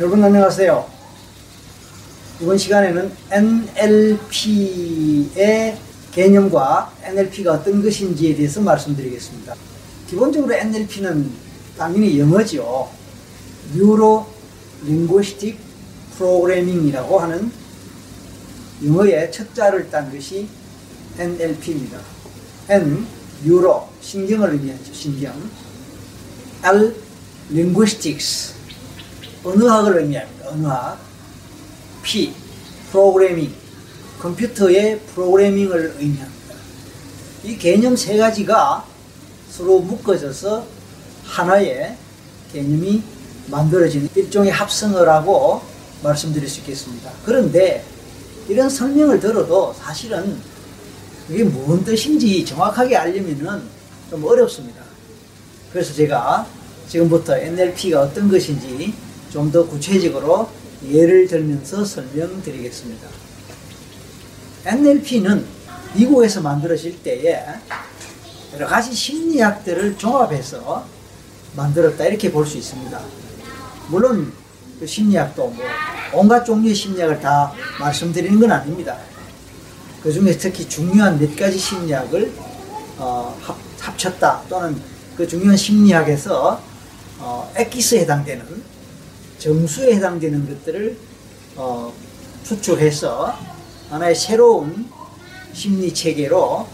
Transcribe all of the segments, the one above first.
여러분 안녕하세요. 이번 시간에는 NLP의 개념과 NLP가 어떤 것인지에 대해서 말씀드리겠습니다. 기본적으로 NLP는 당연히 영어죠. Neuro Linguistic Programming이라고 하는 영어의 첫 자를 딴 것이 NLP입니다. N, Neuro, 신경을 의미하죠. 신경. L, Linguistics, 언어학을 의미합니다. 언어학. P, 프로그래밍, 컴퓨터의 프로그래밍을 의미합니다. 이 개념 세 가지가 서로 묶어져서 하나의 개념이 만들어지는 일종의 합성어라고 말씀드릴 수 있겠습니다. 그런데 이런 설명을 들어도 사실은 이게 뭔 뜻인지 정확하게 알려면은 좀 어렵습니다. 그래서 제가 지금부터 NLP가 어떤 것인지 좀 더 구체적으로 예를 들면서 설명드리겠습니다. NLP는 미국에서 만들어질 때에 여러 가지 심리학들을 종합해서 만들었다 이렇게 볼 수 있습니다. 물론 그 심리학도 뭐 온갖 종류의 심리학을 다 말씀드리는 건 아닙니다. 그 중에 특히 중요한 몇 가지 심리학을 어, 합, 합쳤다 또는 그 중요한 심리학에서 어, 엑기스에 해당되는 정수에 해당되는 것들을 어, 추출해서 하나의 새로운 심리 체계로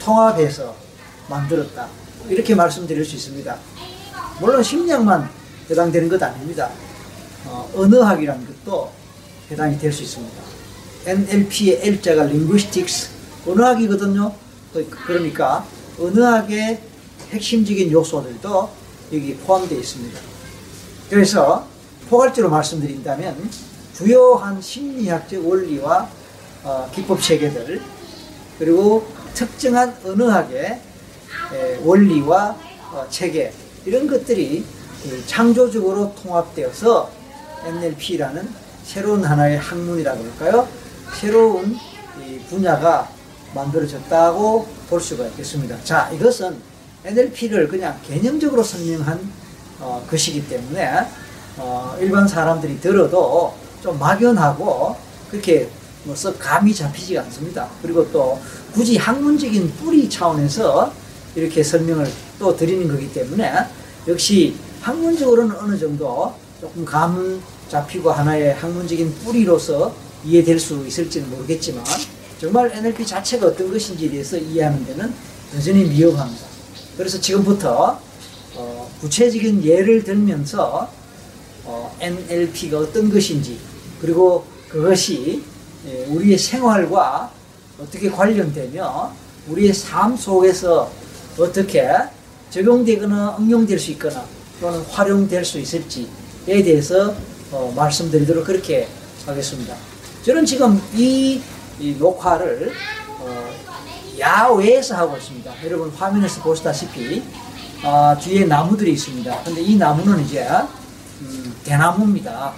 통합해서 만들었다. 이렇게 말씀드릴 수 있습니다. 물론 심리학만 해당되는 것 아닙니다. 어, 언어학이라는 것도 해당이 될 수 있습니다. NLP의 L자가 linguistics, 언어학이거든요. 그, 그러니까 언어학의 핵심적인 요소들도 여기 포함되어 있습니다. 그래서 포괄적으로 말씀드린다면 주요한 심리학적 원리와 어, 기법 체계들 그리고 특정한 언어학의 에, 원리와 어, 체계 이런 것들이 창조적으로 통합되어서 NLP라는 새로운 하나의 학문이라고 할까요? 새로운 분야가 만들어졌다고 볼 수가 있겠습니다. 자, 이것은 NLP를 그냥 개념적으로 설명한 어, 것이기 때문에 어, 일반 사람들이 들어도 좀 막연하고 그렇게 뭐썩 감이 잡히지 않습니다. 그리고 또 굳이 학문적인 뿌리 차원에서 이렇게 설명을 또 드리는 거기 때문에 역시 학문적으로는 어느 정도 조금 감 잡히고 하나의 학문적인 뿌리로서 이해될 수 있을지는 모르겠지만 정말 NLP 자체가 어떤 것인지에 대해서 이해하는 데는 여전히 미흡합니다. 그래서 지금부터 어, 구체적인 예를 들면서 어, NLP가 어떤 것인지 그리고 그것이 예, 우리의 생활과 어떻게 관련되며 우리의 삶 속에서 어떻게 적용되거나 응용될 수 있거나 또는 활용될 수 있을지에 대해서 어, 말씀드리도록 그렇게 하겠습니다. 저는 지금 이, 이 녹화를 어, 야외에서 하고 있습니다. 여러분 화면에서 보시다시피 어, 뒤에 나무들이 있습니다. 근데 이 나무는 이제 음, 대나무입니다.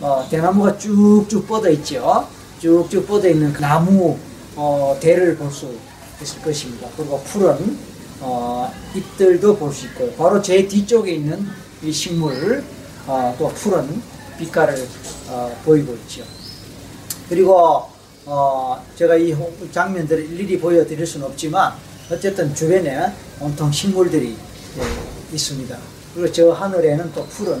어, 대나무가 쭉쭉 뻗어 있죠. 쭉쭉 뻗어 있는 그 나무 어, 대를 볼 수 있을 것입니다. 그리고 푸른 어, 잎들도 볼 수 있고요. 바로 제 뒤쪽에 있는 이 식물 어, 또 푸른 빛깔을 어, 보이고 있죠. 그리고 어, 제가 이 장면들을 일일이 보여드릴 수는 없지만 어쨌든 주변에 온통 식물들이 예, 있습니다. 그리고 저 하늘에는 또 푸른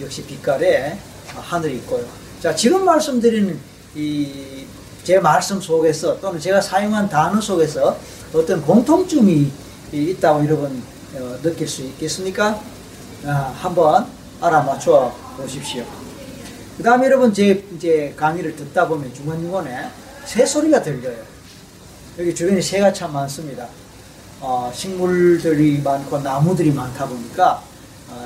역시 빛깔의 하늘이 있고요. 자, 지금 말씀드리는 이제 말씀 속에서 또는 제가 사용한 단어 속에서 어떤 공통점이 있다고 여러분 어, 느낄 수 있겠습니까? 아, 한번 알아맞혀 보십시오. 그 다음에 여러분 제 이제 강의를 듣다 보면 중간중간에 새 소리가 들려요. 여기 주변에 새가 참 많습니다. 어, 식물들이 많고 나무들이 많다 보니까 어,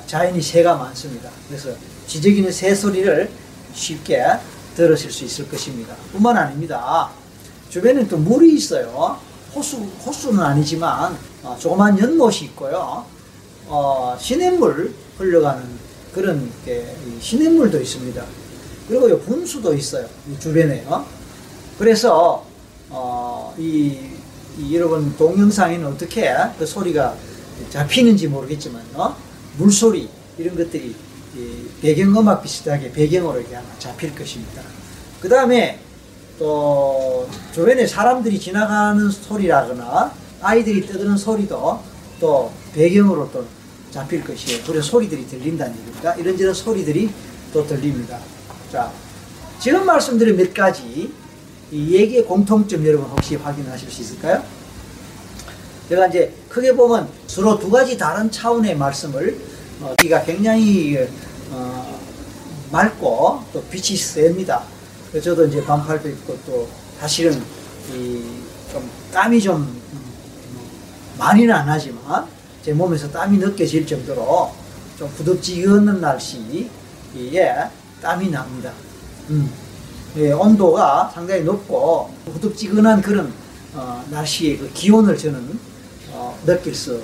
자연이 새가 많습니다. 그래서 지저귀는 새 소리를 쉽게 들으실 수 있을 것입니다. 뿐만 아닙니다. 주변에 또 물이 있어요. 호수, 호수는 아니지만 어, 조그만 연못이 있고요. 어, 시냇물 흘러가는 그런 게, 시냇물도 있습니다. 그리고 요 분수도 있어요. 이 주변에요. 그래서 어, 이, 이 여러분 동영상에는 어떻게 그 소리가 잡히는지 모르겠지만요. 물소리 이런 것들이 배경음악 비슷하게 배경으로 이렇게 아마 잡힐 것입니다. 그 다음에 또 주변에 사람들이 지나가는 소리라거나 아이들이 떠드는 소리도 또 배경으로 또 잡힐 것이에요. 그래서 소리들이 들린다는 얘기입니다. 이런저런 소리들이 또 들립니다. 자, 지금 말씀드린 몇 가지 이 얘기의 공통점 여러분 혹시 확인하실 수 있을까요? 제가 이제 크게 보면 서로 두 가지 다른 차원의 말씀을 어, 기가 굉장히 어, 맑고 또 빛이 셉니다. 그래서 저도 이제 반팔도 입고 또 사실은 이좀 땀이 좀 음, 많이는 안 나지만 제 몸에서 땀이 느껴질 정도로 좀 부덥지근한 날씨에 땀이 납니다. 음. 예, 온도가 상당히 높고 부덥지근한 그런 어, 날씨의 그 기온을 저는 어, 느낄 수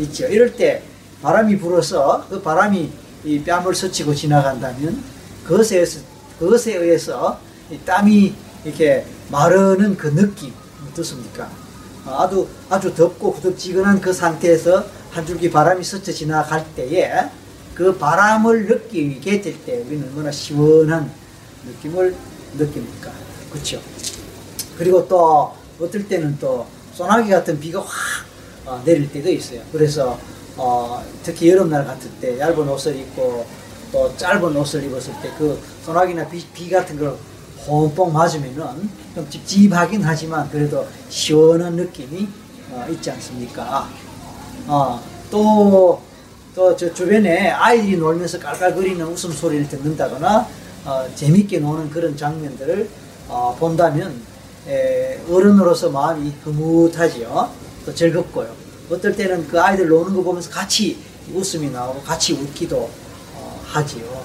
있죠. 이럴 때 바람이 불어서 그 바람이 이 뺨을 스치고 지나간다면 그것에 의해서, 그것에 의해서 이 땀이 이렇게 마르는 그 느낌 어떻습니까? 어, 아주 아주 덥고 부덥지근한 그 상태에서 한 줄기 바람이 스쳐 지나갈 때에 그 바람을 느끼게 될 때 우리는 얼마나 시원한 느낌을 느낍니까? 그렇죠? 그리고 또 어떨 때는 또 소나기 같은 비가 확 어, 내릴 때도 있어요. 그래서 어, 특히 여름날 같을 때 얇은 옷을 입고 또 짧은 옷을 입었을 때 그 소나기나 비, 비 같은 걸 홈뽕 맞으면은 좀 찝찝하긴 하지만 그래도 시원한 느낌이 어, 있지 않습니까? 어, 또, 또 저 주변에 아이들이 놀면서 깔깔거리는 웃음소리를 듣는다거나 어, 재밌게 노는 그런 장면들을 어, 본다면 에, 어른으로서 마음이 흐뭇하지요. 또 즐겁고요. 어떨 때는 그 아이들 노는 거 보면서 같이 웃음이 나오고 같이 웃기도 어, 하지요.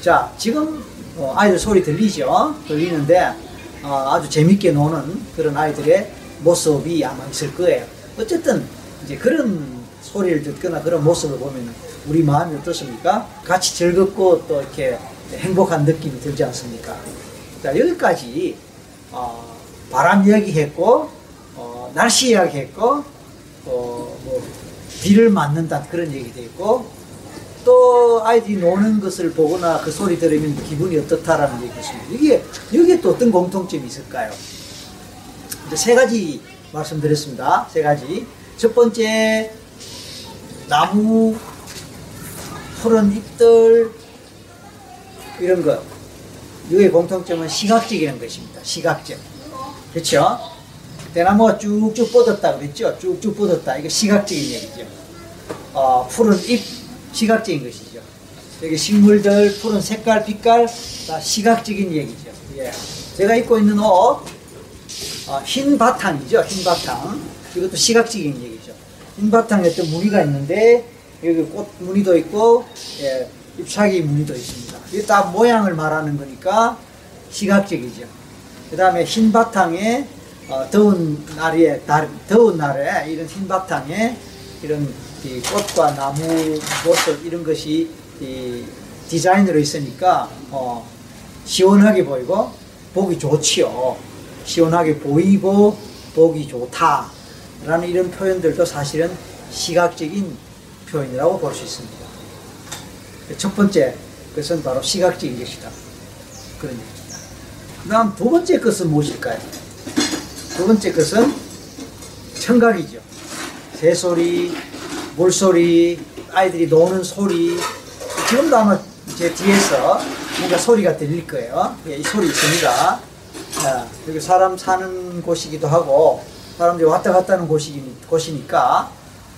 자, 지금 어, 아이들 소리 들리죠? 들리는데 어, 아주 재밌게 노는 그런 아이들의 모습이 아마 있을 거예요. 어쨌든 이제 그런 소리를 듣거나 그런 모습을 보면 우리 마음이 어떻습니까? 같이 즐겁고 또 이렇게 행복한 느낌이 들지 않습니까? 자, 여기까지 어, 바람 이야기했고 어, 날씨 이야기했고 어, 뭐 비를 맞는다 그런 얘기도 있고 또 아이들이 노는 것을 보거나 그 소리 들으면 기분이 어떻다라는 얘기였습니다. 이게 여기에 또 어떤 공통점이 있을까요? 이제 세 가지 말씀드렸습니다. 세 가지. 첫 번째 나무 푸른 잎들 이런 것 여기의 공통점은 시각적이라는 것입니다. 시각적. 그렇죠? 대나무가 쭉쭉 뻗었다 그랬죠? 쭉쭉 뻗었다. 이거 시각적인 얘기죠. 어, 푸른 잎, 시각적인 것이죠. 여기 식물들, 푸른 색깔, 빛깔, 다 시각적인 얘기죠. 예. 제가 입고 있는 옷, 어, 흰 바탕이죠. 흰 바탕. 이것도 시각적인 얘기죠. 흰 바탕에 또 무늬가 있는데, 여기 꽃 무늬도 있고, 예, 잎사귀 무늬도 있습니다. 이게 다 모양을 말하는 거니까 시각적이죠. 그 다음에 흰 바탕에 어, 더운 날에 날, 더운 날에 이런 흰 바탕에 이런 이 꽃과 나무 모습 이런 것이 이 디자인으로 있으니까 어, 시원하게 보이고 보기 좋지요. 시원하게 보이고 보기 좋다라는 이런 표현들도 사실은 시각적인 표현이라고 볼 수 있습니다. 첫 번째 것은 바로 시각적인 것이다. 그런 얘기입니다. 그 다음 두 번째 것은 무엇일까요? 두 번째 것은 청각이죠. 새소리, 물소리, 아이들이 노는 소리. 지금도 아마 제 뒤에서 뭔가 소리가 들릴 거예요. 예, 이 소리 있습니다. 자, 여기 사람 사는 곳이기도 하고, 사람들이 왔다 갔다 하는 곳이, 곳이니까,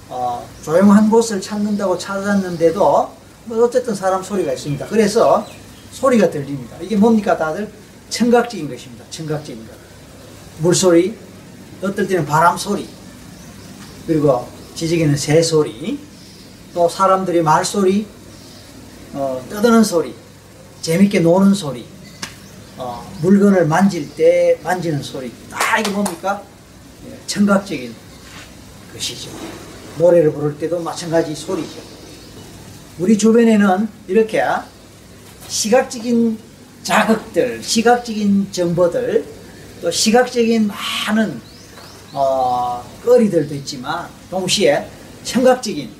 어, 조용한 곳을 찾는다고 찾았는데도, 뭐 어쨌든 사람 소리가 있습니다. 그래서 소리가 들립니다. 이게 뭡니까, 다들? 청각적인 것입니다. 청각적인 것. 물소리, 어떨 때는 바람소리, 그리고 지지개는 새소리, 또 사람들이 말소리, 어, 떠드는 소리, 재밌게 노는 소리, 어, 물건을 만질 때 만지는 소리, 다 이게 뭡니까? 예, 청각적인 것이죠. 노래를 부를 때도 마찬가지 소리죠. 우리 주변에는 이렇게 시각적인 자극들, 시각적인 정보들, 또 시각적인 많은 어, 거리들도 있지만 동시에 청각적인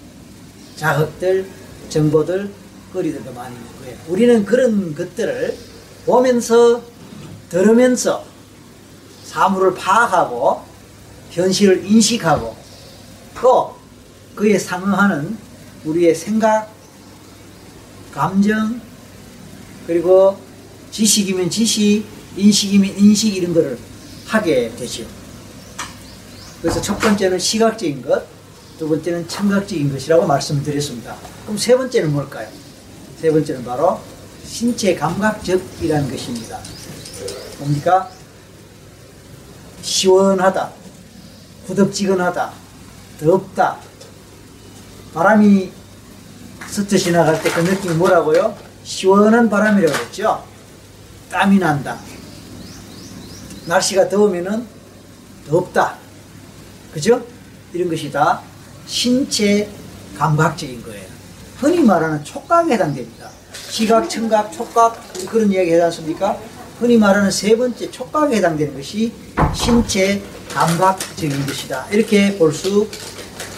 자극들, 정보들, 먹거리들도 많이 거예요. 우리는 그런 것들을 보면서 들으면서 사물을 파악하고 현실을 인식하고 또 그에 상응하는 우리의 생각, 감정, 그리고 지식이면 지식, 인식이면 인식 이런 거를 하게 되죠. 그래서 첫 번째는 시각적인 것, 두 번째는 청각적인 것이라고 말씀드렸습니다. 그럼 세 번째는 뭘까요? 세 번째는 바로 신체 감각적이라는 것입니다. 뭡니까? 시원하다, 후덥지근하다, 덥다, 바람이 스쳐 지나갈 때 그 느낌이 뭐라고요? 시원한 바람이라고 그랬죠? 땀이 난다. 날씨가 더우면은 덥다. 그죠? 이런 것이 다 신체 감각적인 거예요. 흔히 말하는 촉각에 해당됩니다. 시각, 청각, 촉각 그런 이야기 하지 않습니까? 흔히 말하는 세 번째 촉각에 해당되는 것이 신체 감각적인 것이다. 이렇게 볼 수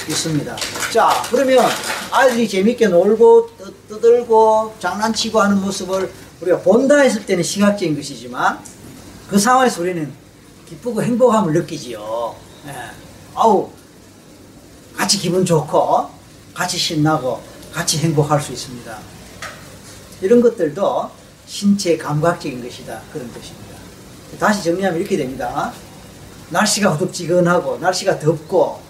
있습니다. 자, 그러면 아이들이 재밌게 놀고 떠- 떠들고 장난치고 하는 모습을 우리가 본다 했을 때는 시각적인 것이지만 그 상황에서 우리는 기쁘고 행복함을 느끼지요. 예. 아우, 같이 기분 좋고, 같이 신나고, 같이 행복할 수 있습니다. 이런 것들도 신체 감각적인 것이다. 그런 것입니다. 다시 정리하면 이렇게 됩니다. 날씨가 후덥지근하고, 날씨가 덥고,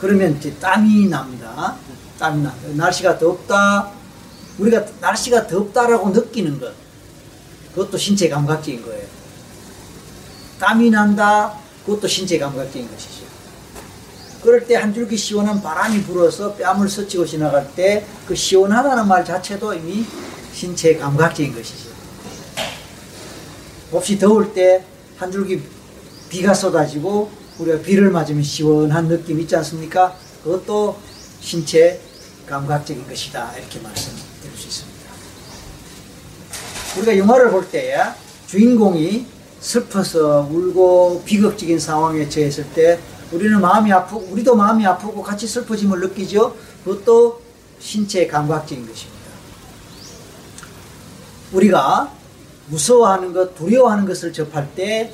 그러면 이제 땀이 납니다. 땀이 나. 날씨가 덥다. 우리가 날씨가 덥다라고 느끼는 것. 그것도 신체 감각적인 거예요. 땀이 난다. 그것도 신체 감각적인 것이죠. 그럴 때 한 줄기 시원한 바람이 불어서 뺨을 스치고 지나갈 때 그 시원하다는 말 자체도 이미 신체 감각적인 것이죠. 몹시 더울 때 한 줄기 비가 쏟아지고 우리가 비를 맞으면 시원한 느낌 있지 않습니까? 그것도 신체 감각적인 것이다. 이렇게 말씀드릴 수 있습니다. 우리가 영화를 볼때 주인공이 슬퍼서 울고 비극적인 상황에 처했을 때 우리는 마음이 아프고 우리도 마음이 아프고 같이 슬퍼짐을 느끼죠. 그것도 신체 감각적인 것입니다. 우리가 무서워하는 것, 두려워하는 것을 접할 때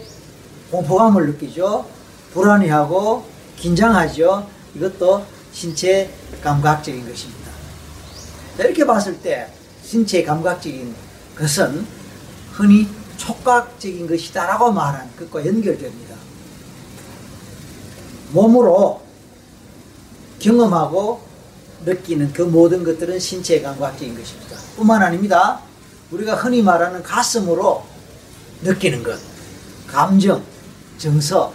공포감을 느끼죠. 불안해하고 긴장하죠. 이것도 신체 감각적인 것입니다. 이렇게 봤을 때 신체 감각적인 것은 흔히 촉각적인 것이다라고 말하는 것과 연결됩니다. 몸으로 경험하고 느끼는 그 모든 것들은 신체 감각적인 것입니다. 뿐만 아닙니다. 우리가 흔히 말하는 가슴으로 느끼는 것, 감정, 정서,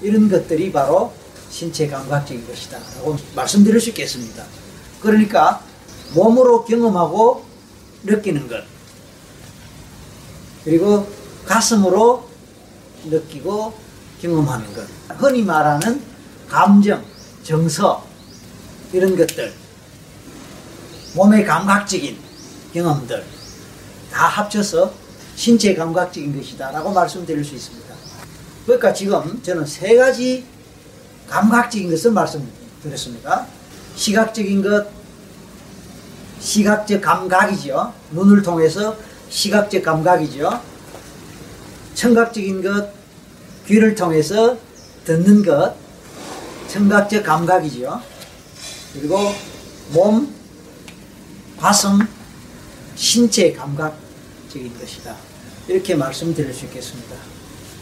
이런 것들이 바로 신체 감각적인 것이다. 라고 말씀드릴 수 있겠습니다. 그러니까 몸으로 경험하고 느끼는 것, 그리고 가슴으로 느끼고 경험하는 것. 흔히 말하는 감정, 정서, 이런 것들, 몸의 감각적인 경험들, 다 합쳐서 신체 감각적인 것이다. 라고 말씀드릴 수 있습니다. 그러니까 지금 저는 세 가지 감각적인 것을 말씀드렸습니다. 시각적인 것, 시각적 감각이죠. 눈을 통해서 시각적 감각이죠. 청각적인 것, 귀를 통해서 듣는 것, 청각적 감각이죠. 그리고 몸, 가슴, 신체 감각적인 것이다. 이렇게 말씀드릴 수 있겠습니다.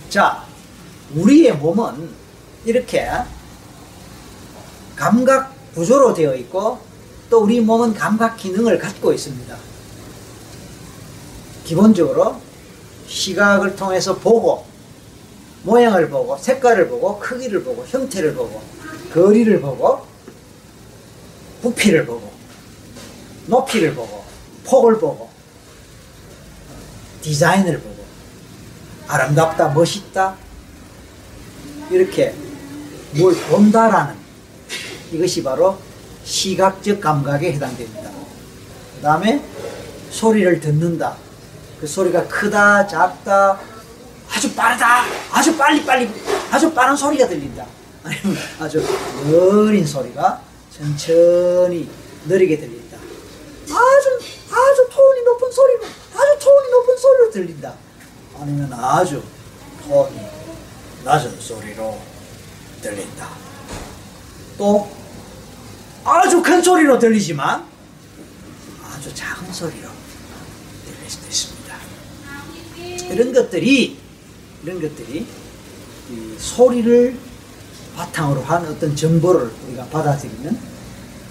자, 우리의 몸은 이렇게 감각 구조로 되어 있고 또 우리 몸은 감각 기능을 갖고 있습니다. 기본적으로 시각을 통해서 보고 모양을 보고 색깔을 보고 크기를 보고 형태를 보고 거리를 보고 부피를 보고 높이를 보고 폭을 보고 디자인을 보고 아름답다 멋있다 이렇게 뭘 본다라는 이것이 바로 시각적 감각에 해당됩니다. 그 다음에 소리를 듣는다. 그 소리가 크다, 작다, 아주 빠르다, 아주 빨리빨리, 아주 빠른 소리가 들린다. 아니면 아주 느린 소리가 천천히 느리게 들린다. 아주, 아주 높은 소리로 아주 톤이 높은 소리로 들린다. 아니면 아주 톤이 낮은 소리로 들린다. 또 아주 큰 소리로 들리지만 아주 작은 소리로 들릴 수도 있습니다. 이런 것들이 이런 것들이 이 소리를 바탕으로 한 어떤 정보를 우리가 받아들이는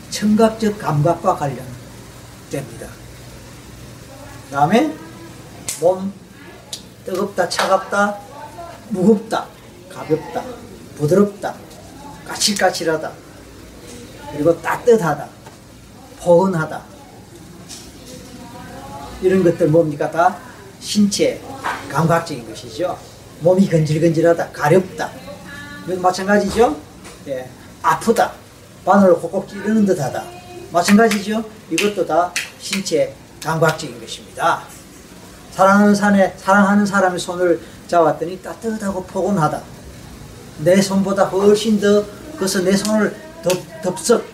청각적 감각과 관련됩니다. 다음에 몸 뜨겁다, 차갑다, 무겁다, 가볍다, 부드럽다, 까칠까칠하다, 그리고 따뜻하다, 포근하다. 이런 것들 뭡니까? 다 신체 감각적인 것이죠. 몸이 건질건질하다, 가렵다. 마찬가지죠. 예, 아프다, 바늘을 콕콕 찌르는 듯하다. 마찬가지죠. 이것도 다 신체 감각적인 것입니다. 사랑하는 산에 사랑하는 사람의 손을 잡았더니 따뜻하고 포근하다. 내 손보다 훨씬 더 그래서 내 손을 덥, 덥석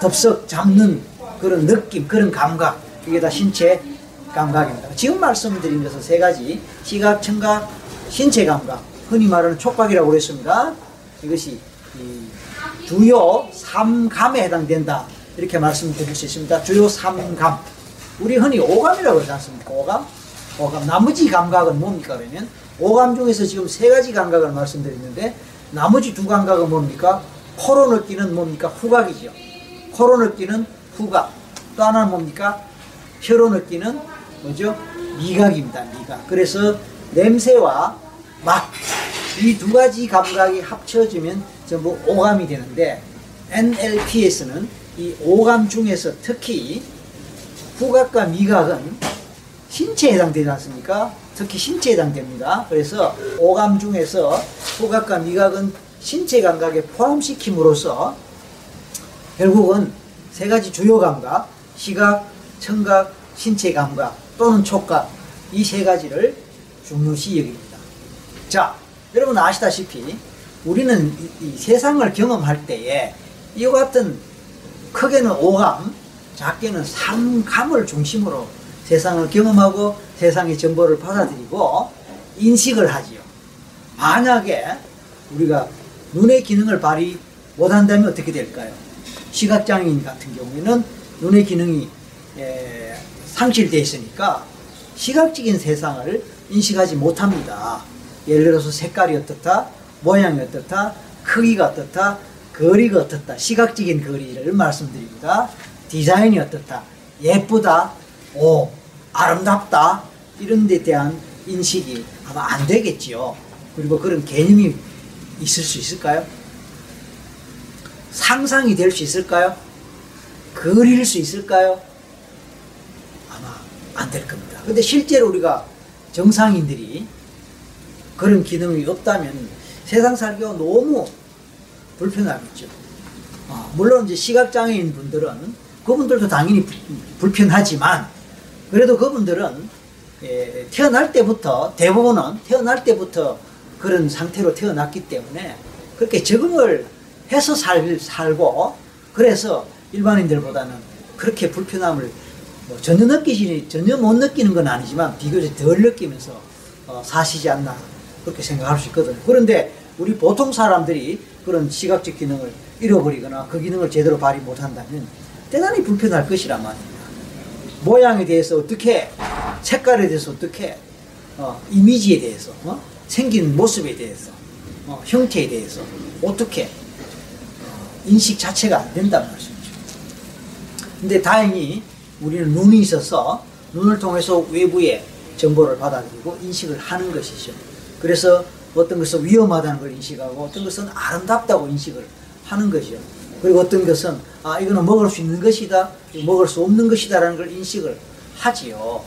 덥석 잡는 그런 느낌, 그런 감각 이게 다 신체 감각입니다. 지금 말씀드린 것은 세 가지 시각, 청각, 신체 감각 흔히 말하는 촉각이라고 그랬습니다. 이것이 이 주요 3감에 해당된다 이렇게 말씀드릴 수 있습니다. 주요 3감 우리 흔히 오감이라고 그러지 않습니까? 오감? 오감. 나머지 감각은 뭡니까? 그러면 오감 중에서 지금 세 가지 감각을 말씀드렸는데 나머지 두 감각은 뭡니까? 코로 느끼는 뭡니까? 후각이죠. 코로 느끼는 후각. 또 하나는 뭡니까? 혀로 느끼는 뭐죠? 미각입니다. 미각. 그래서 냄새와 맛. 이 두 가지 감각이 합쳐지면 전부 오감이 되는데 NLP에서는 이 오감 중에서 특히 후각과 미각은 신체에 해당되지 않습니까? 특히 신체에 해당됩니다. 그래서 오감 중에서 후각과 미각은 신체 감각에 포함시킴으로써 결국은 세 가지 주요 감각, 시각, 청각, 신체 감각 또는 촉각 이 세 가지를 중요시 여깁니다. 자, 여러분 아시다시피 우리는 이, 이 세상을 경험할 때에 이와 같은 크게는 오감, 작게는 삼감을 중심으로 세상을 경험하고 세상의 정보를 받아들이고 인식을 하지요. 만약에 우리가 눈의 기능을 발휘 못한다면 어떻게 될까요? 시각장애인 같은 경우에는 눈의 기능이 에, 상실되어 있으니까 시각적인 세상을 인식하지 못합니다. 예를 들어서 색깔이 어떻다, 모양이 어떻다, 크기가 어떻다, 거리가 어떻다, 시각적인 거리를 말씀드립니다. 디자인이 어떻다, 예쁘다, 오, 아름답다, 이런 데 대한 인식이 아마 안 되겠지요. 그리고 그런 개념이 있을 수 있을까요? 상상이 될 수 있을까요? 그릴 수 있을까요? 안 될 겁니다. 근데 실제로 우리가 정상인들이 그런 기능이 없다면 세상 살기가 너무 불편하겠죠. 아, 물론 이제 시각장애인 분들은 그분들도 당연히 불편하지만 그래도 그분들은 예, 태어날 때부터 대부분은 태어날 때부터 그런 상태로 태어났기 때문에 그렇게 적응을 해서 살, 살고 그래서 일반인들보다는 그렇게 불편함을 뭐 전혀 느끼지 전혀 못 느끼는 건 아니지만 비교적 덜 느끼면서 어, 사시지 않나 그렇게 생각할 수 있거든요. 그런데 우리 보통 사람들이 그런 시각적 기능을 잃어버리거나 그 기능을 제대로 발휘 못한다면 대단히 불편할 것이란 말입니다. 모양에 대해서 어떻게, 색깔에 대해서 어떻게, 어, 이미지에 대해서, 어? 생긴 모습에 대해서, 어, 형태에 대해서 어떻게 어, 인식 자체가 안 된다는 말씀이죠. 근데 다행히 우리는 눈이 있어서 눈을 통해서 외부의 정보를 받아들이고 인식을 하는 것이죠. 그래서 어떤 것은 위험하다는 걸 인식하고 어떤 것은 아름답다고 인식을 하는 것이죠. 그리고 어떤 것은 아 이거는 먹을 수 있는 것이다, 먹을 수 없는 것이다라는 걸 인식을 하지요.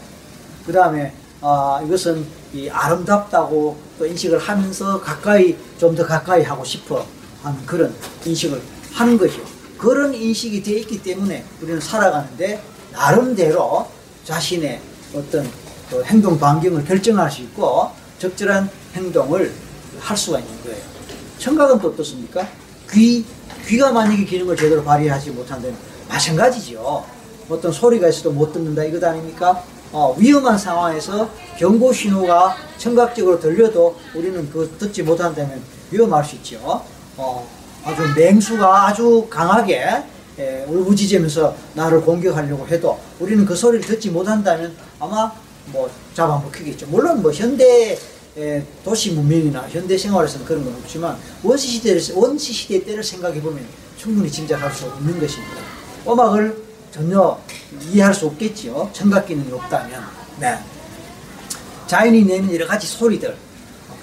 그 다음에 아 이것은 이 아름답다고 또 인식을 하면서 가까이 좀 더 가까이 하고 싶어 하는 그런 인식을 하는 것이요. 그런 인식이 되어 있기 때문에 우리는 살아가는데 나름대로 자신의 어떤 그 행동 반경을 결정할 수 있고 적절한 행동을 할 수가 있는 거예요. 청각은 또 어떻습니까? 귀, 귀가 만약에 기능을 제대로 발휘하지 못한다면 마찬가지죠. 어떤 소리가 있어도 못 듣는다 이것 아닙니까? 어, 위험한 상황에서 경고 신호가 청각적으로 들려도 우리는 그 듣지 못한다면 위험할 수 있죠. 어, 아주 맹수가 아주 강하게 예, 울부짖으면서 나를 공격하려고 해도 우리는 그 소리를 듣지 못한다면 아마 뭐 잡아먹히겠죠. 물론 뭐 현대 에, 도시 문명이나 현대 생활에서는 그런 건 없지만 원시 시대를 원시 시대 때를 생각해 보면 충분히 짐작할 수 있는 것입니다. 음악을 전혀 이해할 수 없겠지요. 청각 기능이 없다면. 네. 자연이 내는 여러 가지 소리들.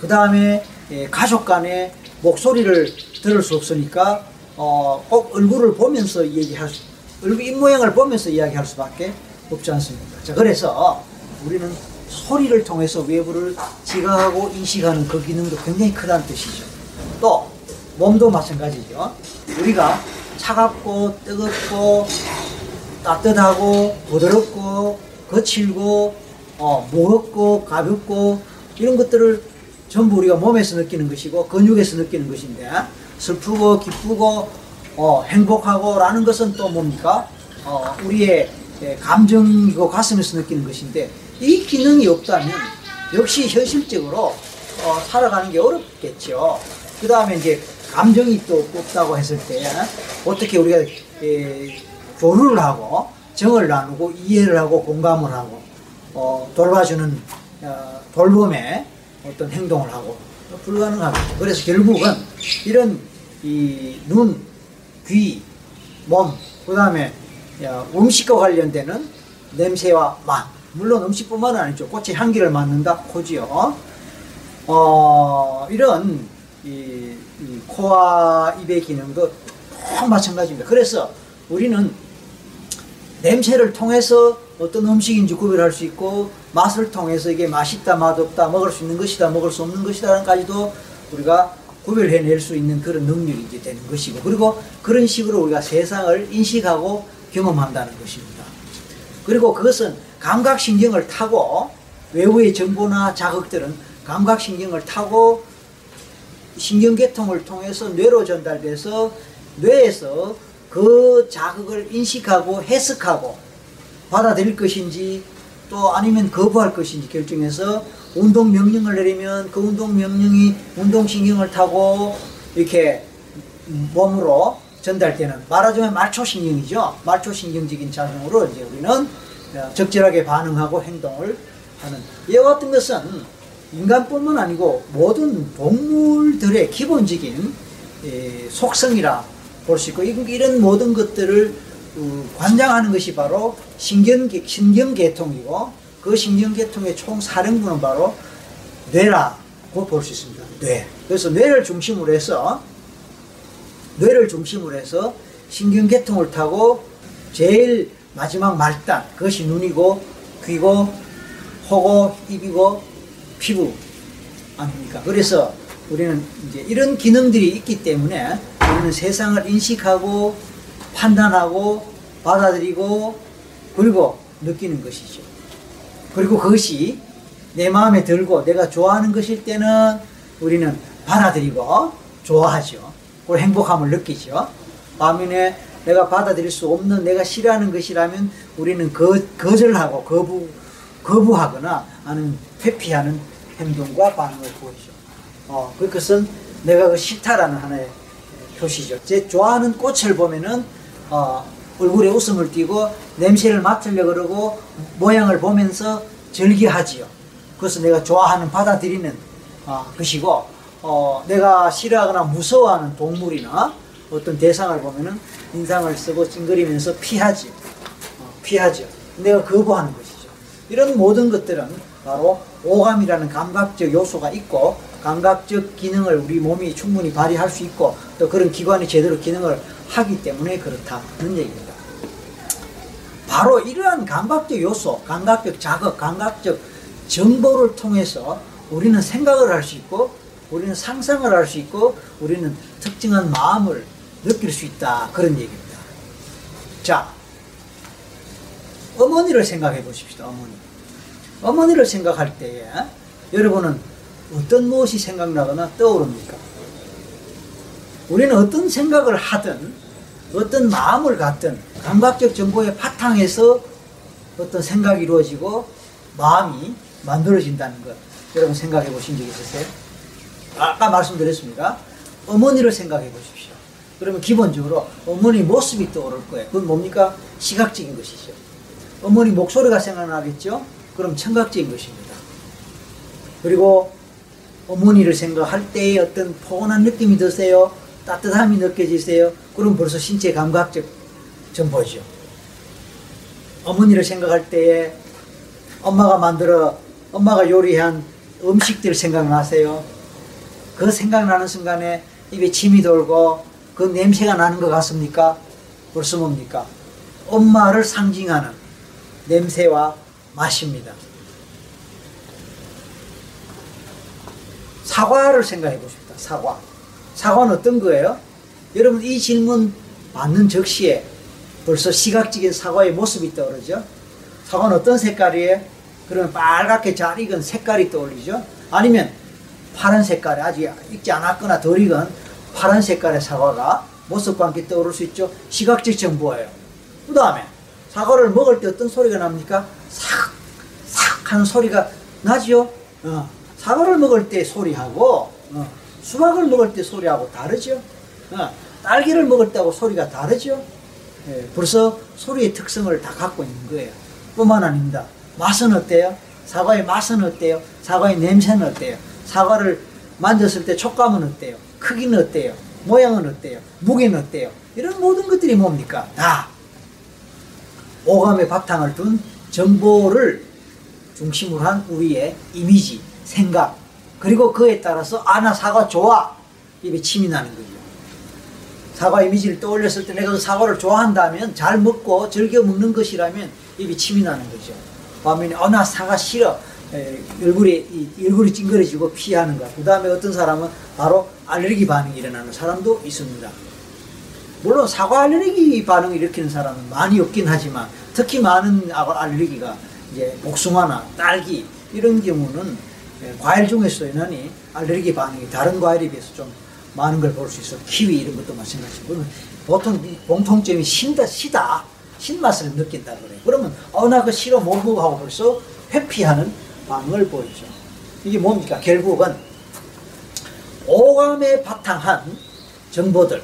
그 다음에 가족 간의 목소리를 들을 수 없으니까 어, 꼭 얼굴을 보면서 얘기할 수, 얼굴 입모양을 보면서 이야기할 수밖에 없지 않습니까? 자, 그래서 우리는 소리를 통해서 외부를 지각하고 인식하는 그 기능도 굉장히 크다는 뜻이죠. 또 몸도 마찬가지죠. 우리가 차갑고 뜨겁고 따뜻하고 부드럽고 거칠고 어, 무겁고 가볍고 이런 것들을 전부 우리가 몸에서 느끼는 것이고 근육에서 느끼는 것인데 슬프고 기쁘고 어, 행복하고라는 것은 또 뭡니까? 어, 우리의 감정이고 가슴에서 느끼는 것인데 이 기능이 없다면 역시 현실적으로 어, 살아가는 게 어렵겠죠. 그 다음에 이제 감정이 또 없다고 했을 때 어떻게 우리가 에, 교류를 하고 정을 나누고 이해를 하고 공감을 하고 어, 돌봐주는 어, 돌봄의 어떤 행동을 하고 불가능하겠죠. 그래서 결국은 이런 이 눈, 귀, 몸, 그 다음에 음식과 관련되는 냄새와 맛, 물론 음식뿐만 아니죠. 꽃의 향기를 맡는다 코지요. 어, 이런 이, 이 코와 입의 기능도 마찬가지입니다. 그래서 우리는 냄새를 통해서 어떤 음식인지 구별할 수 있고 맛을 통해서 이게 맛있다 맛없다 먹을 수 있는 것이다 먹을 수 없는 것이다까지도 우리가 구별해낼 수 있는 그런 능력이 이제 되는 것이고 그리고 그런 식으로 우리가 세상을 인식하고 경험한다는 것입니다. 그리고 그것은 감각신경을 타고 외부의 정보나 자극들은 감각신경을 타고 신경계통을 통해서 뇌로 전달돼서 뇌에서 그 자극을 인식하고 해석하고 받아들일 것인지 또 아니면 거부할 것인지 결정해서 운동 명령을 내리면 그 운동 명령이 운동신경을 타고 이렇게 몸으로 전달되는 말하자면 말초신경이죠. 말초신경적인 작용으로 이제 우리는 적절하게 반응하고 행동을 하는 이와 같은 것은 인간뿐만 아니고 모든 동물들의 기본적인 속성이라 볼 수 있고 이런 모든 것들을 어, 관장하는 것이 바로 신경, 신경계통이고 그 신경계통의 총 사령부는 바로 뇌라고 볼 수 있습니다. 뇌. 그래서 뇌를 중심으로 해서 뇌를 중심으로 해서 신경계통을 타고 제일 마지막 말단 그것이 눈이고 귀고 코고 입이고 피부 아닙니까? 그래서 우리는 이제 이런 기능들이 있기 때문에 우리는 세상을 인식하고 판단하고 받아들이고 그리고 느끼는 것이죠. 그리고 그것이 내 마음에 들고 내가 좋아하는 것일 때는 우리는 받아들이고 좋아하죠. 그리고 행복함을 느끼죠. 반면에 내가 받아들일 수 없는 내가 싫어하는 것이라면 우리는 거, 거절하고 거부, 거부하거나 아니면 회피하는 행동과 반응을 보이죠. 어, 그것은 내가 그 싫다라는 하나의 표시죠. 제 좋아하는 꽃을 보면은 어, 얼굴에 웃음을 띠고 냄새를 맡으려 그러고 모양을 보면서 즐겨하지요. 그래서 내가 좋아하는 받아들이는 어, 것이고 어, 내가 싫어하거나 무서워하는 동물이나 어떤 대상을 보면은 인상을 쓰고 찡그리면서 피하지. 어, 피하죠. 내가 거부하는 것이죠. 이런 모든 것들은 바로 오감이라는 감각적 요소가 있고 감각적 기능을 우리 몸이 충분히 발휘할 수 있고 또 그런 기관이 제대로 기능을 하기 때문에 그렇다는 얘기입니다. 바로 이러한 감각적 요소, 감각적 자극, 감각적 정보를 통해서 우리는 생각을 할 수 있고 우리는 상상을 할 수 있고 우리는 특정한 마음을 느낄 수 있다 그런 얘기입니다. 자, 어머니를 생각해 보십시다. 어머니. 어머니를 생각할 때에 여러분은 어떤 무엇이 생각나거나 떠오릅니까? 우리는 어떤 생각을 하든 어떤 마음을 갖든 감각적 정보의 바탕에서 어떤 생각이 이루어지고 마음이 만들어진다는 것 여러분 생각해 보신 적 있으세요? 아까 말씀드렸습니다. 어머니를 생각해 보십시오. 그러면 기본적으로 어머니 모습이 떠오를 거예요. 그건 뭡니까? 시각적인 것이죠. 어머니 목소리가 생각나겠죠? 그럼 청각적인 것입니다. 그리고 어머니를 생각할 때의 어떤 포근한 느낌이 드세요? 따뜻함이 느껴지세요? 그럼 벌써 신체 감각적 정보죠. 어머니를 생각할 때에 엄마가 만들어 엄마가 요리한 음식들 생각나세요? 그 생각나는 순간에 입에 침이 돌고 그 냄새가 나는 것 같습니까? 벌써 뭡니까? 엄마를 상징하는 냄새와 맛입니다. 사과를 생각해 보십시다. 사과. 사과는 어떤 거예요? 여러분 이 질문 받는 적시에 벌써 시각적인 사과의 모습이 떠오르죠? 사과는 어떤 색깔이에요? 그러면 빨갛게 잘 익은 색깔이 떠올리죠? 아니면 파란 색깔이 아직 익지 않았거나 덜 익은 파란 색깔의 사과가 모습과 함께 떠오를 수 있죠? 시각적 정보예요. 그 다음에 사과를 먹을 때 어떤 소리가 납니까? 삭, 삭 하는 소리가 나죠? 어. 사과를 먹을 때 소리하고 어. 수박을 먹을 때 소리하고 다르죠? 어. 딸기를 먹을 때하고 소리가 다르죠? 예, 벌써 소리의 특성을 다 갖고 있는 거예요. 뿐만 아닙니다. 맛은 어때요? 사과의 맛은 어때요? 사과의 냄새는 어때요? 사과를 만졌을 때 촉감은 어때요? 크기는 어때요? 모양은 어때요? 무게는 어때요? 이런 모든 것들이 뭡니까? 다 오감의 바탕을 둔 정보를 중심으로 한 우리의 이미지, 생각, 그리고 그에 따라서 아나 사과 좋아 입에 침이 나는 거죠. 사과 이미지를 떠올렸을 때 내가 그 사과를 좋아한다면 잘 먹고 즐겨 먹는 것이라면 입에 침이 나는 거죠. 반면에 어나 사과 싫어 에, 얼굴이 이, 얼굴이 찡그러지고 피하는 것. 그 다음에 어떤 사람은 바로 알레르기 반응이 일어나는 사람도 있습니다. 물론 사과 알레르기 반응을 일으키는 사람은 많이 없긴 하지만 특히 많은 알레르기가 이제 복숭아나 딸기 이런 경우는 예, 과일 중에서 유난히 알레르기 반응이 다른 과일에 비해서 좀 많은 걸 볼 수 있어. 키위 이런 것도 마찬가지고 보통 공통점이 신다 시다 신맛을 느낀다 그래요. 그러면 어나 그 싫어 못 먹어 하고 벌써 회피하는 반응을 보이죠. 이게 뭡니까? 결국은 오감에 바탕한 정보들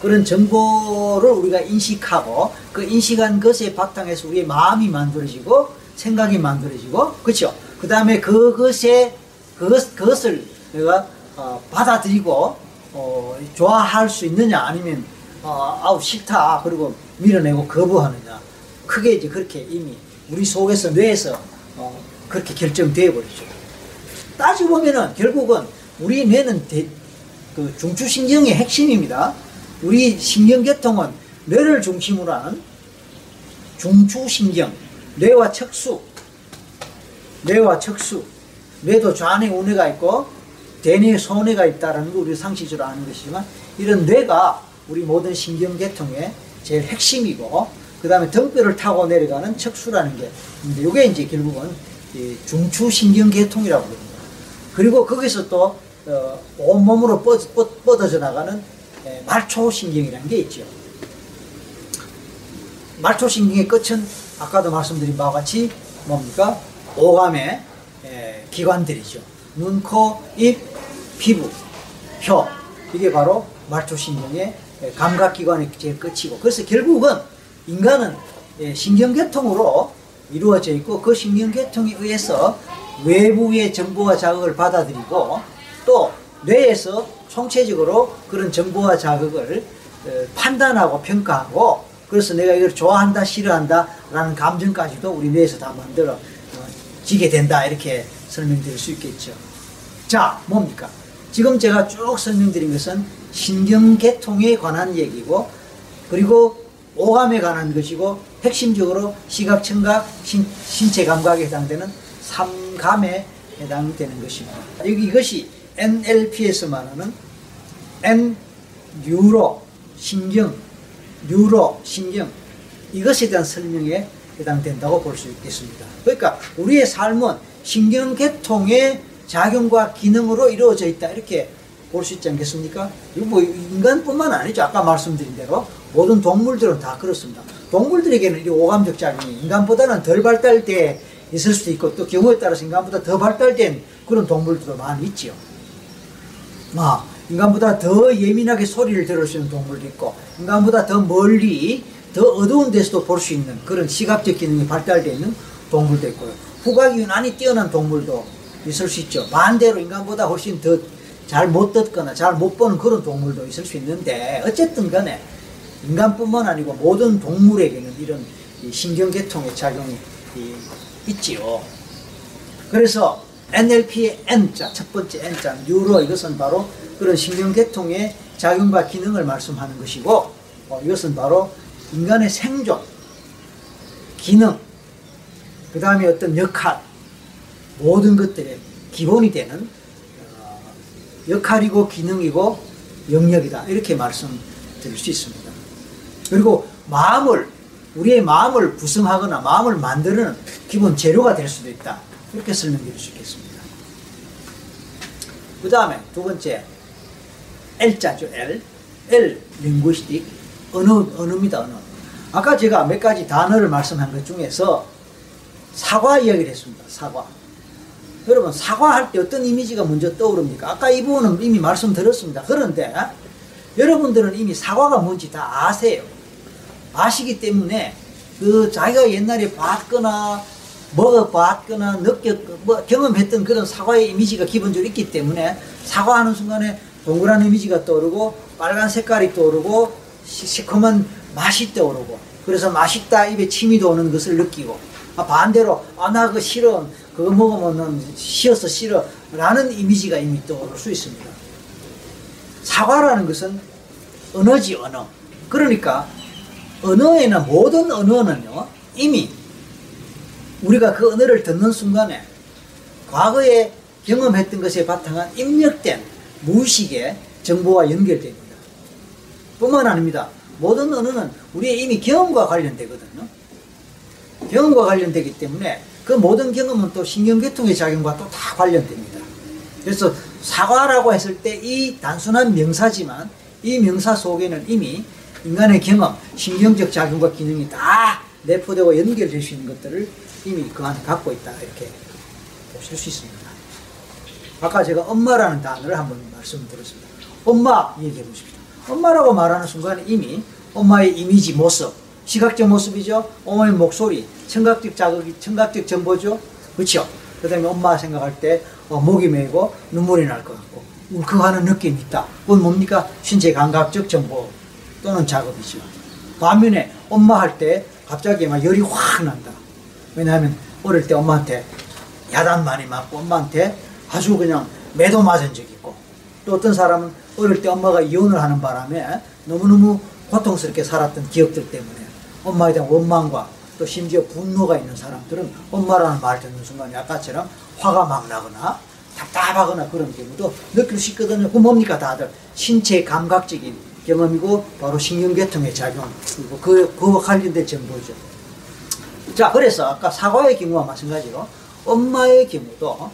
그런 정보를 우리가 인식하고 그 인식한 것에 바탕에서 우리의 마음이 만들어지고 생각이 만들어지고 그렇죠. 그 다음에 그것에 그것 그것을 내가 어, 받아들이고 어, 좋아할 수 있느냐 아니면 어, 아우 싫다 그리고 밀어내고 거부하느냐 크게 이제 그렇게 이미 우리 속에서 뇌에서 어, 그렇게 결정되어 버리죠. 따지고 보면은 결국은 우리 뇌는 대, 그 중추신경의 핵심입니다. 우리 신경계통은 뇌를 중심으로 하는 중추신경, 뇌와 척수, 뇌와 척수, 뇌도 좌뇌 우뇌가 있고 대뇌 소뇌가 있다는 거 우리 상식적으로 아는 것이지만 이런 뇌가 우리 모든 신경 계통의 제일 핵심이고 그 다음에 등뼈를 타고 내려가는 척수라는 게 있는데 이게 이제 결국은 중추 신경 계통이라고 합니다. 그리고 거기서 또 어, 온몸으로 뻗, 뻗, 뻗어져 나가는 예, 말초신경이라는 게 있죠. 말초신경의 끝은 아까도 말씀드린 바와 같이 뭡니까? 오감의 예, 기관들이죠. 눈, 코, 입, 피부, 혀. 이게 바로 말초신경의 예, 감각기관의 제일 끝이고. 그래서 결국은 인간은 신경계통으로 이루어져 있고 그 신경계통에 의해서 외부의 정보와 자극을 받아들이고 또 뇌에서 총체적으로 그런 정보와 자극을 어, 판단하고 평가하고 그래서 내가 이걸 좋아한다 싫어한다 라는 감정까지도 우리 뇌에서 다 만들어 어, 지게 된다 이렇게 설명드릴 수 있겠죠. 자 뭡니까? 지금 제가 쭉 설명드린 것은 신경계통에 관한 얘기고 그리고 오감에 관한 것이고 핵심적으로 시각, 청각, 신, 신체 감각에 해당되는 삼감에 해당되는 것입니다. 이것이 NLP에서 말하는 N 뉴로 신경, 뉴로 신경. 이것에 대한 설명에 해당된다고 볼 수 있겠습니다. 그러니까 우리의 삶은 신경계통의 작용과 기능으로 이루어져 있다 이렇게 볼 수 있지 않겠습니까? 뭐 인간뿐만 아니죠. 아까 말씀드린 대로 모든 동물들은 다 그렇습니다. 동물들에게는 이 오감적 작용이 인간보다는 덜 발달돼 있을 수도 있고 또 경우에 따라서 인간보다 더 발달된 그런 동물들도 많이 있지요. 아, 인간보다 더 예민하게 소리를 들을 수 있는 동물도 있고 인간보다 더 멀리 더 어두운 데서도 볼 수 있는 그런 시각적 기능이 발달되어 있는 동물도 있고요. 후각이 유난히 뛰어난 동물도 있을 수 있죠. 반대로 인간보다 훨씬 더 잘 못 듣거나 잘 못 보는 그런 동물도 있을 수 있는데 어쨌든 간에 인간뿐만 아니고 모든 동물에게는 이런 신경계통의 작용이 있지요. 그래서 NLP의 N자, 첫 번째 N자, 뉴로 이것은 바로 그런 신경계통의 작용과 기능을 말씀하는 것이고 어, 이것은 바로 인간의 생존, 기능, 그 다음에 어떤 역할, 모든 것들의 기본이 되는 어, 역할이고 기능이고 영역이다. 이렇게 말씀드릴 수 있습니다. 그리고 마음을, 우리의 마음을 구성하거나 마음을 만드는 기본 재료가 될 수도 있다. 이렇게 설명드릴 수 있겠습니다. 그 다음에 두 번째, L자죠, L. L, linguistic. 언어, 언어입니다, 언어. 아까 제가 몇 가지 단어를 말씀한 것 중에서 사과 이야기를 했습니다. 사과. 여러분, 사과할 때 어떤 이미지가 먼저 떠오릅니까? 아까 이 부분은 이미 말씀드렸습니다. 그런데 여러분들은 이미 사과가 뭔지 다 아세요. 아시기 때문에 그 자기가 옛날에 봤거나 먹어봤거나 느꼈, 뭐 경험했던 그런 사과의 이미지가 기본적으로 있기 때문에 사과하는 순간에 동그란 이미지가 떠오르고 빨간 색깔이 떠오르고 시커먼 맛이 떠오르고 그래서 맛있다 입에 침이 도는 것을 느끼고 아, 반대로 아 나 그거 싫어 그거 먹으면 쉬어서 싫어 라는 이미지가 이미 떠오를 수 있습니다 사과라는 것은 언어지 언어 그러니까 언어에는 모든 언어는요 이미 우리가 그 언어를 듣는 순간에 과거에 경험했던 것에 바탕한 입력된 무의식의 정보와 연결됩니다. 뿐만 아닙니다. 모든 언어는 우리의 이미 경험과 관련되거든요. 경험과 관련되기 때문에 그 모든 경험은 또 신경계통의 작용과 또 다 관련됩니다. 그래서 사과라고 했을 때 이 단순한 명사지만 이 명사 속에는 이미 인간의 경험, 신경적 작용과 기능이 다 내포되고 연결될 수 있는 것들을 이미 그 안에 갖고 있다 이렇게 보실 수 있습니다. 아까 제가 엄마라는 단어를 한번 말씀드렸습니다. 엄마 얘기해 보십시오. 엄마라고 말하는 순간 이미 엄마의 이미지 모습, 시각적 모습이죠. 엄마의 목소리, 청각적 자극이, 청각적 정보죠. 그렇죠. 그 다음에 엄마 생각할 때 어, 목이 메고 눈물이 날 것 같고 울컥하는 느낌이 있다. 그건 뭡니까? 신체 감각적 정보 또는 작업이죠. 반면에 엄마 할 때 갑자기 막 열이 확 난다. 왜냐하면 어릴 때 엄마한테 야단 많이 맞고 엄마한테 아주 그냥 매도 맞은 적이 있고 또 어떤 사람은 어릴 때 엄마가 이혼을 하는 바람에 너무너무 고통스럽게 살았던 기억들 때문에 엄마에 대한 원망과 또 심지어 분노가 있는 사람들은 엄마라는 말 듣는 순간 아까처럼 화가 막 나거나 답답하거나 그런 경우도 느낄 수 있거든요. 그 뭡니까 다들 신체 감각적인 경험이고 바로 신경계통의 작용 그리고 그, 그와 관련된 정보죠. 자 그래서 아까 사과의 경우와 마찬가지로 엄마의 경우도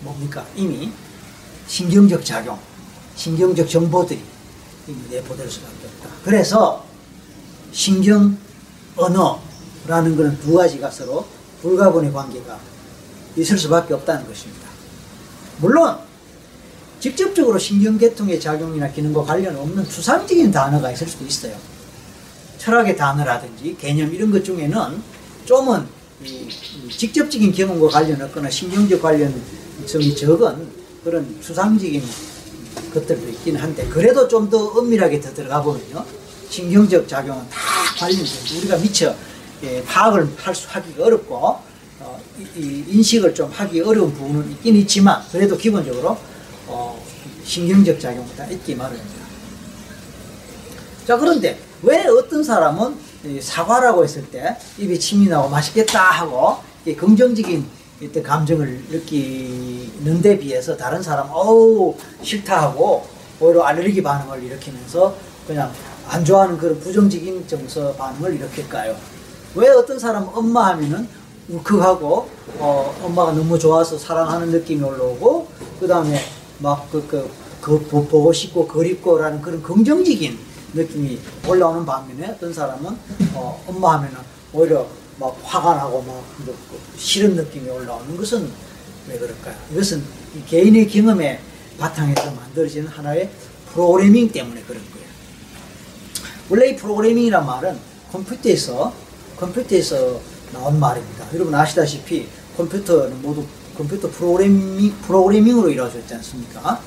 뭡니까 이미 신경적 작용 신경적 정보들이 내포될 수밖에 없다. 그래서 신경 언어라는 것은 두 가지가 서로 불가분의 관계가 있을 수밖에 없다는 것입니다. 물론 직접적으로 신경계통의 작용이나 기능과 관련 없는 추상적인 단어가 있을 수도 있어요. 철학의 단어라든지 개념 이런 것 중에는 좀은 직접적인 경험과 관련 없거나 신경적 관련성이 적은 그런 추상적인 것들도 있긴 한데 그래도 좀 더 엄밀하게 더 들어가 보면요 신경적 작용은 다 관련돼서 우리가 미처 예, 파악을 할 수, 하기가 어렵고 어, 이, 이 인식을 좀 하기 어려운 부분은 있긴 있지만 그래도 기본적으로 어, 신경적 작용은 다 있기 마련입니다. 자 그런데 왜 어떤 사람은 사과라고 했을 때 입에 침이 나고 맛있겠다 하고 긍정적인 어떤 감정을 느끼는 데 비해서 다른 사람 어우 싫다 하고 오히려 알레르기 반응을 일으키면서 그냥 안 좋아하는 그런 부정적인 정서 반응을 일으킬까요? 왜 어떤 사람은 엄마 하면은 울컥하고 어, 엄마가 너무 좋아서 사랑하는 느낌이 올라오고 그 다음에 막 그, 그, 그 보고 싶고 그립고라는 그런 긍정적인 느낌이 올라오는 반면에 어떤 사람은 어, 엄마 하면은 오히려 막 화가 나고 막 뭐, 싫은 느낌이 올라오는 것은 왜 그럴까요? 이것은 이 개인의 경험에 바탕에서 만들어지는 하나의 프로그래밍 때문에 그런 거예요. 원래 이 프로그래밍이란 말은 컴퓨터에서 컴퓨터에서 나온 말입니다. 여러분 아시다시피 컴퓨터는 모두 컴퓨터 프로그래밍 프로그래밍으로 이루어져 있지 않습니까?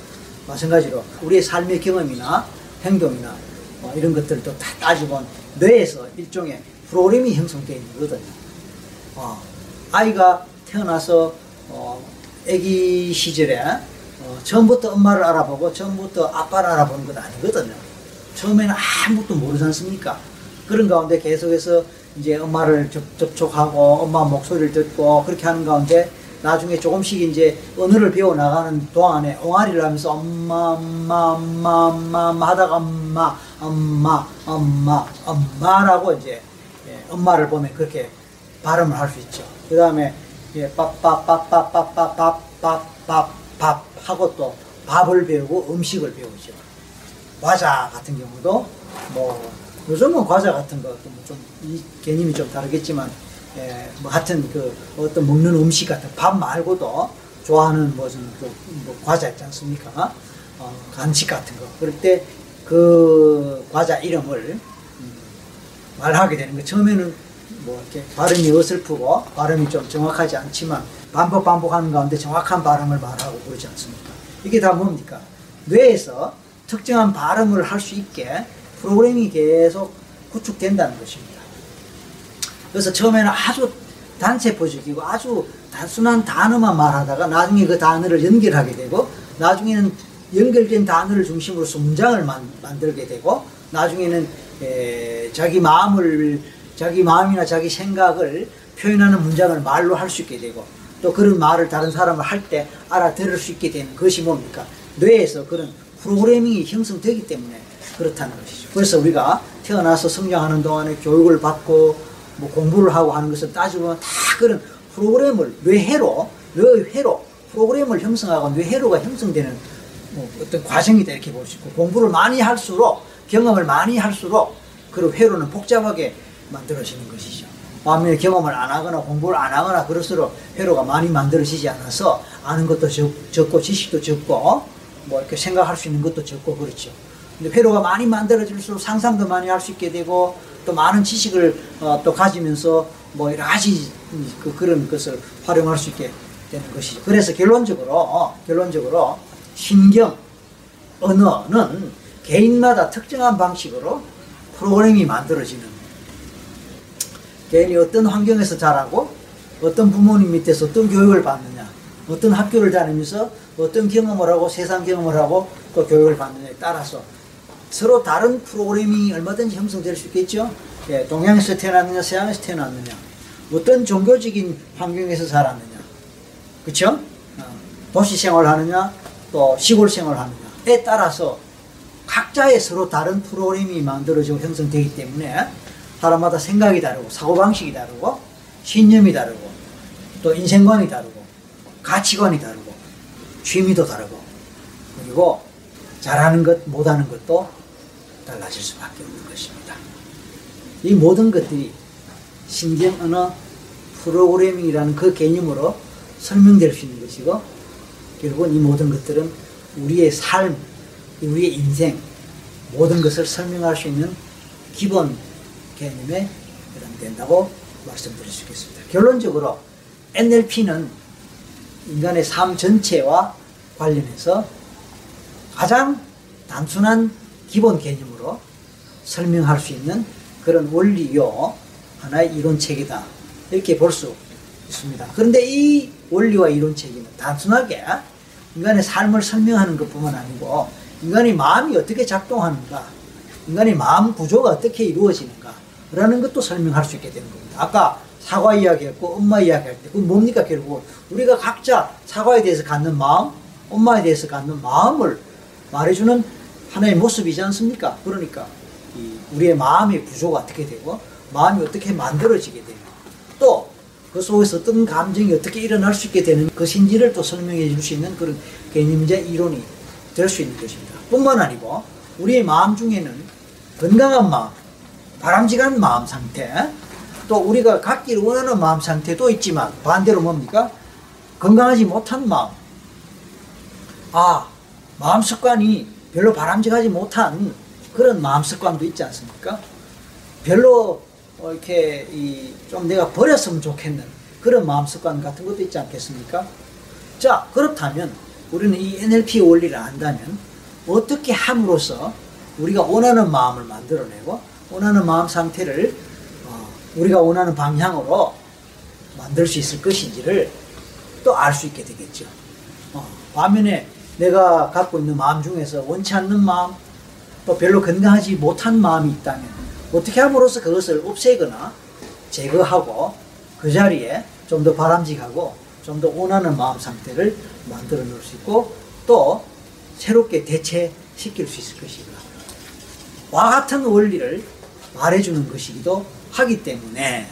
마찬가지로 우리의 삶의 경험이나 행동이나 뭐 이런 것들도 다 따지고 뇌에서 일종의 프로그램이 형성되어 있는 거거든요. 어, 아이가 태어나서 어, 아기 시절에 어, 처음부터 엄마를 알아보고 처음부터 아빠를 알아보는 건 아니거든요. 처음에는 아무것도 모르지 않습니까? 그런 가운데 계속해서 이제 엄마를 접, 접촉하고 엄마 목소리를 듣고 그렇게 하는 가운데 나중에 조금씩 이제 언어를 배워 나가는 동안에 옹알이를 하면서 엄마 엄마 엄마 엄마, 엄마 하다가 엄마 엄마 엄마 엄마라고 이제 예, 엄마를 보면 그렇게 발음을 할 수 있죠. 그 다음에 예, 밥밥밥밥밥밥밥밥 하고 또 밥을 배우고 음식을 배우죠. 과자 같은 경우도 뭐 요즘은 과자 같은 것도 뭐좀이 개념이 좀 다르겠지만 예, 뭐 하여튼 그 어떤 먹는 음식 같은 밥 말고도 좋아하는 무슨 그 뭐 과자 있지 않습니까? 어, 간식 같은 거. 그럴 때 그 과자 이름을 음, 말하게 되는 거. 처음에는 뭐 이렇게 발음이 어설프고 발음이 좀 정확하지 않지만 반복 반복하는 가운데 정확한 발음을 말하고 그러지 않습니까? 이게 다 뭡니까? 뇌에서 특정한 발음을 할 수 있게 프로그램이 계속 구축된다는 것입니다. 그래서 처음에는 아주 단세포적이고 아주 단순한 단어만 말하다가 나중에 그 단어를 연결하게 되고 나중에는 연결된 단어를 중심으로서 문장을 만, 들게 되고 나중에는 에, 자기 마음을 자기 마음이나 자기 생각을 표현하는 문장을 말로 할 수 있게 되고 또 그런 말을 다른 사람을 할 때 알아들을 수 있게 되는 것이 뭡니까? 뇌에서 그런 프로그래밍이 형성되기 때문에 그렇다는 것이죠. 그래서 우리가 태어나서 성장하는 동안에 교육을 받고 뭐 공부를 하고 하는 것을 따지고 다 그런 프로그램을 뇌회로 뇌회로 프로그램을 형성하고 뇌회로가 형성되는 뭐 어떤 과정이다 이렇게 볼 수 있고 공부를 많이 할수록 경험을 많이 할수록 그 회로는 복잡하게 만들어지는 것이죠. 반면에 경험을 안 하거나 공부를 안 하거나 그럴수록 회로가 많이 만들어지지 않아서 아는 것도 적, 적고 지식도 적고 뭐 이렇게 생각할 수 있는 것도 적고 그렇죠. 근데 회로가 많이 만들어질수록 상상도 많이 할 수 있게 되고 또 많은 지식을 어, 또 가지면서 뭐 여러 가지 그, 그런 것을 활용할 수 있게 되는 것이죠. 그래서 결론적으로 어, 결론적으로 신경 언어는 개인마다 특정한 방식으로 프로그램이 만들어지는 개인이 어떤 환경에서 자라고 어떤 부모님 밑에서 어떤 교육을 받느냐 어떤 학교를 다니면서 어떤 경험을 하고 세상 경험을 하고 또 교육을 받느냐에 따라서 서로 다른 프로그램이 얼마든지 형성될 수 있겠죠. 예, 동양에서 태어났느냐, 서양에서 태어났느냐, 어떤 종교적인 환경에서 자랐느냐, 그렇죠? 어, 도시 생활하느냐, 또 시골 생활하느냐에 따라서 각자의 서로 다른 프로그램이 만들어지고 형성되기 때문에 사람마다 생각이 다르고 사고방식이 다르고 신념이 다르고 또 인생관이 다르고 가치관이 다르고 취미도 다르고 그리고 잘하는 것 못하는 것도 달라질 수밖에 없는 것입니다. 이 모든 것들이 신경 언어 프로그래밍이라는 그 개념으로 설명될 수 있는 것이고 결국은 이 모든 것들은 우리의 삶, 우리의 인생 모든 것을 설명할 수 있는 기본 개념에 해당된다고 말씀드릴 수 있겠습니다. 결론적으로 NLP는 인간의 삶 전체와 관련해서 가장 단순한 기본 개념으로 설명할 수 있는 그런 원리요 하나의 이론 책이다 이렇게 볼 수 있습니다. 그런데 이 원리와 이론책이 단순하게 인간의 삶을 설명하는 것뿐만 아니고 인간의 마음이 어떻게 작동하는가, 인간의 마음 구조가 어떻게 이루어지는가 라는 것도 설명할 수 있게 되는 겁니다. 아까 사과 이야기했고 엄마 이야기할 때 그건 뭡니까 결국 우리가 각자 사과에 대해서 갖는 마음, 엄마에 대해서 갖는 마음을 말해주는 하나의 모습이지 않습니까? 그러니까 우리의 마음의 구조가 어떻게 되고 마음이 어떻게 만들어지게 되고 또 그 속에서 어떤 감정이 어떻게 일어날 수 있게 되는 것인지를 또 설명해 줄 수 있는 그런 개념이자 이론이 될 수 있는 것입니다. 뿐만 아니고 우리의 마음 중에는 건강한 마음, 바람직한 마음 상태, 또 우리가 갖기를 원하는 마음 상태도 있지만 반대로 뭡니까? 건강하지 못한 마음. 아, 마음 습관이 별로 바람직하지 못한 그런 마음 습관도 있지 않습니까? 별로 어, 이렇게 이좀 내가 버렸으면 좋겠는 그런 마음 습관 같은 것도 있지 않겠습니까? 자, 그렇다면 우리는 이 NLP 원리를 안다면 어떻게 함으로써 우리가 원하는 마음을 만들어내고 원하는 마음 상태를 어, 우리가 원하는 방향으로 만들 수 있을 것인지를 또 알 수 있게 되겠죠. 어, 반면에 내가 갖고 있는 마음 중에서 원치 않는 마음, 또 별로 건강하지 못한 마음이 있다면 어떻게 함으로써 그것을 없애거나 제거하고 그 자리에 좀 더 바람직하고 좀 더 원하는 마음 상태를 만들어 놓을 수 있고 또 새롭게 대체시킬 수 있을 것이다. 와 같은 원리를 말해주는 것이기도 하기 때문에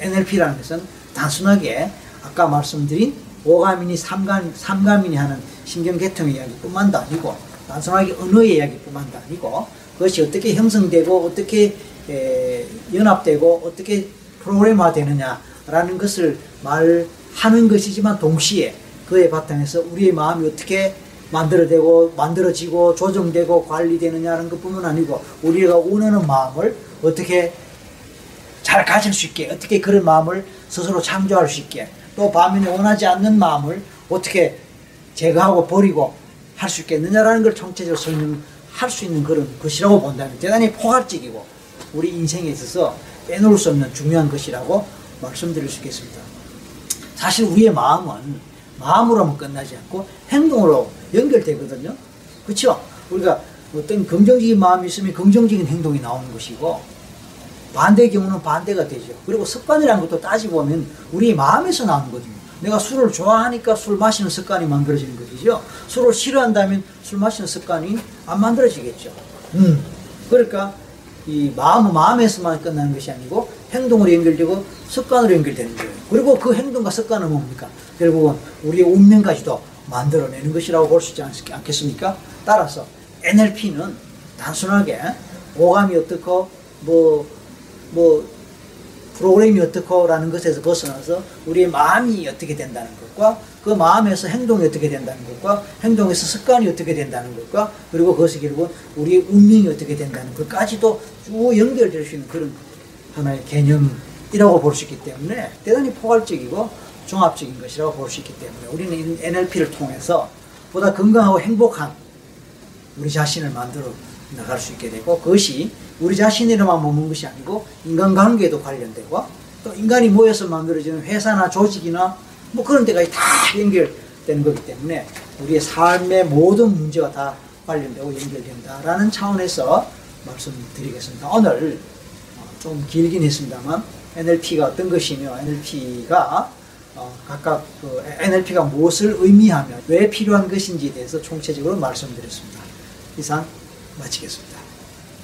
NLP라는 것은 단순하게 아까 말씀드린 오감이니 삼감, 삼감이니 하는 신경계통의 이야기뿐만도 아니고 단순하게 언어의 이야기뿐만도 아니고 그것이 어떻게 형성되고 어떻게 에, 연합되고 어떻게 프로그램화 되느냐라는 것을 말 하는 것이지만 동시에 그의 바탕에서 우리의 마음이 어떻게 만들어되고 만들어지고 조정되고 관리되느냐는 것뿐만 아니고 우리가 원하는 마음을 어떻게 잘 가질 수 있게 어떻게 그런 마음을 스스로 창조할 수 있게 또 반면에 원하지 않는 마음을 어떻게 제거하고 버리고 할 수 있겠느냐라는 걸 총체적으로 설명할 수 있는 그런 것이라고 본다면 대단히 포괄적이고 우리 인생에 있어서 빼놓을 수 없는 중요한 것이라고 말씀드릴 수 있겠습니다. 사실 우리의 마음은 마음으로만 끝나지 않고 행동으로 연결되거든요. 그렇죠? 우리가 어떤 긍정적인 마음이 있으면 긍정적인 행동이 나오는 것이고 반대의 경우는 반대가 되죠. 그리고 습관이라는 것도 따지보면 우리 마음에서 나오는 거거든요. 내가 술을 좋아하니까 술 마시는 습관이 만들어지는 것이죠. 술을 싫어한다면 술 마시는 습관이 안 만들어지겠죠. 음. 그러니까 이 마음은 마음에서만 끝나는 것이 아니고 행동으로 연결되고 습관으로 연결되는 거예요. 그리고 그 행동과 습관은 뭡니까? 결국은 우리의 운명까지도 만들어내는 것이라고 볼 수 있지 않- 않겠습니까? 따라서 NLP는 단순하게 오감이 어떻고 뭐, 뭐, 프로그램이 어떻고라는 것에서 벗어나서 우리의 마음이 어떻게 된다는 것과 그 마음에서 행동이 어떻게 된다는 것과 행동에서 습관이 어떻게 된다는 것과 그리고 그것이 결국은 우리의 운명이 어떻게 된다는 것까지도 쭉 연결될 수 있는 그런 하나의 개념이라고 볼 수 있기 때문에 대단히 포괄적이고 종합적인 것이라고 볼 수 있기 때문에 우리는 NLP를 통해서 보다 건강하고 행복한 우리 자신을 만들어 나갈 수 있게 되고 그것이 우리 자신이로만 머문 것이 아니고 인간관계에도 관련되고 또 인간이 모여서 만들어지는 회사나 조직이나 뭐 그런 데까지 다 연결되는 거기 때문에 우리의 삶의 모든 문제와 다 관련되고 연결된다라는 차원에서 말씀드리겠습니다. 오늘 어, 좀 길긴 했습니다만 NLP가 어떤 것이며 NLP가 어, 각각 그 NLP가 무엇을 의미하며 왜 필요한 것인지에 대해서 총체적으로 말씀드렸습니다. 이상 마치겠습니다.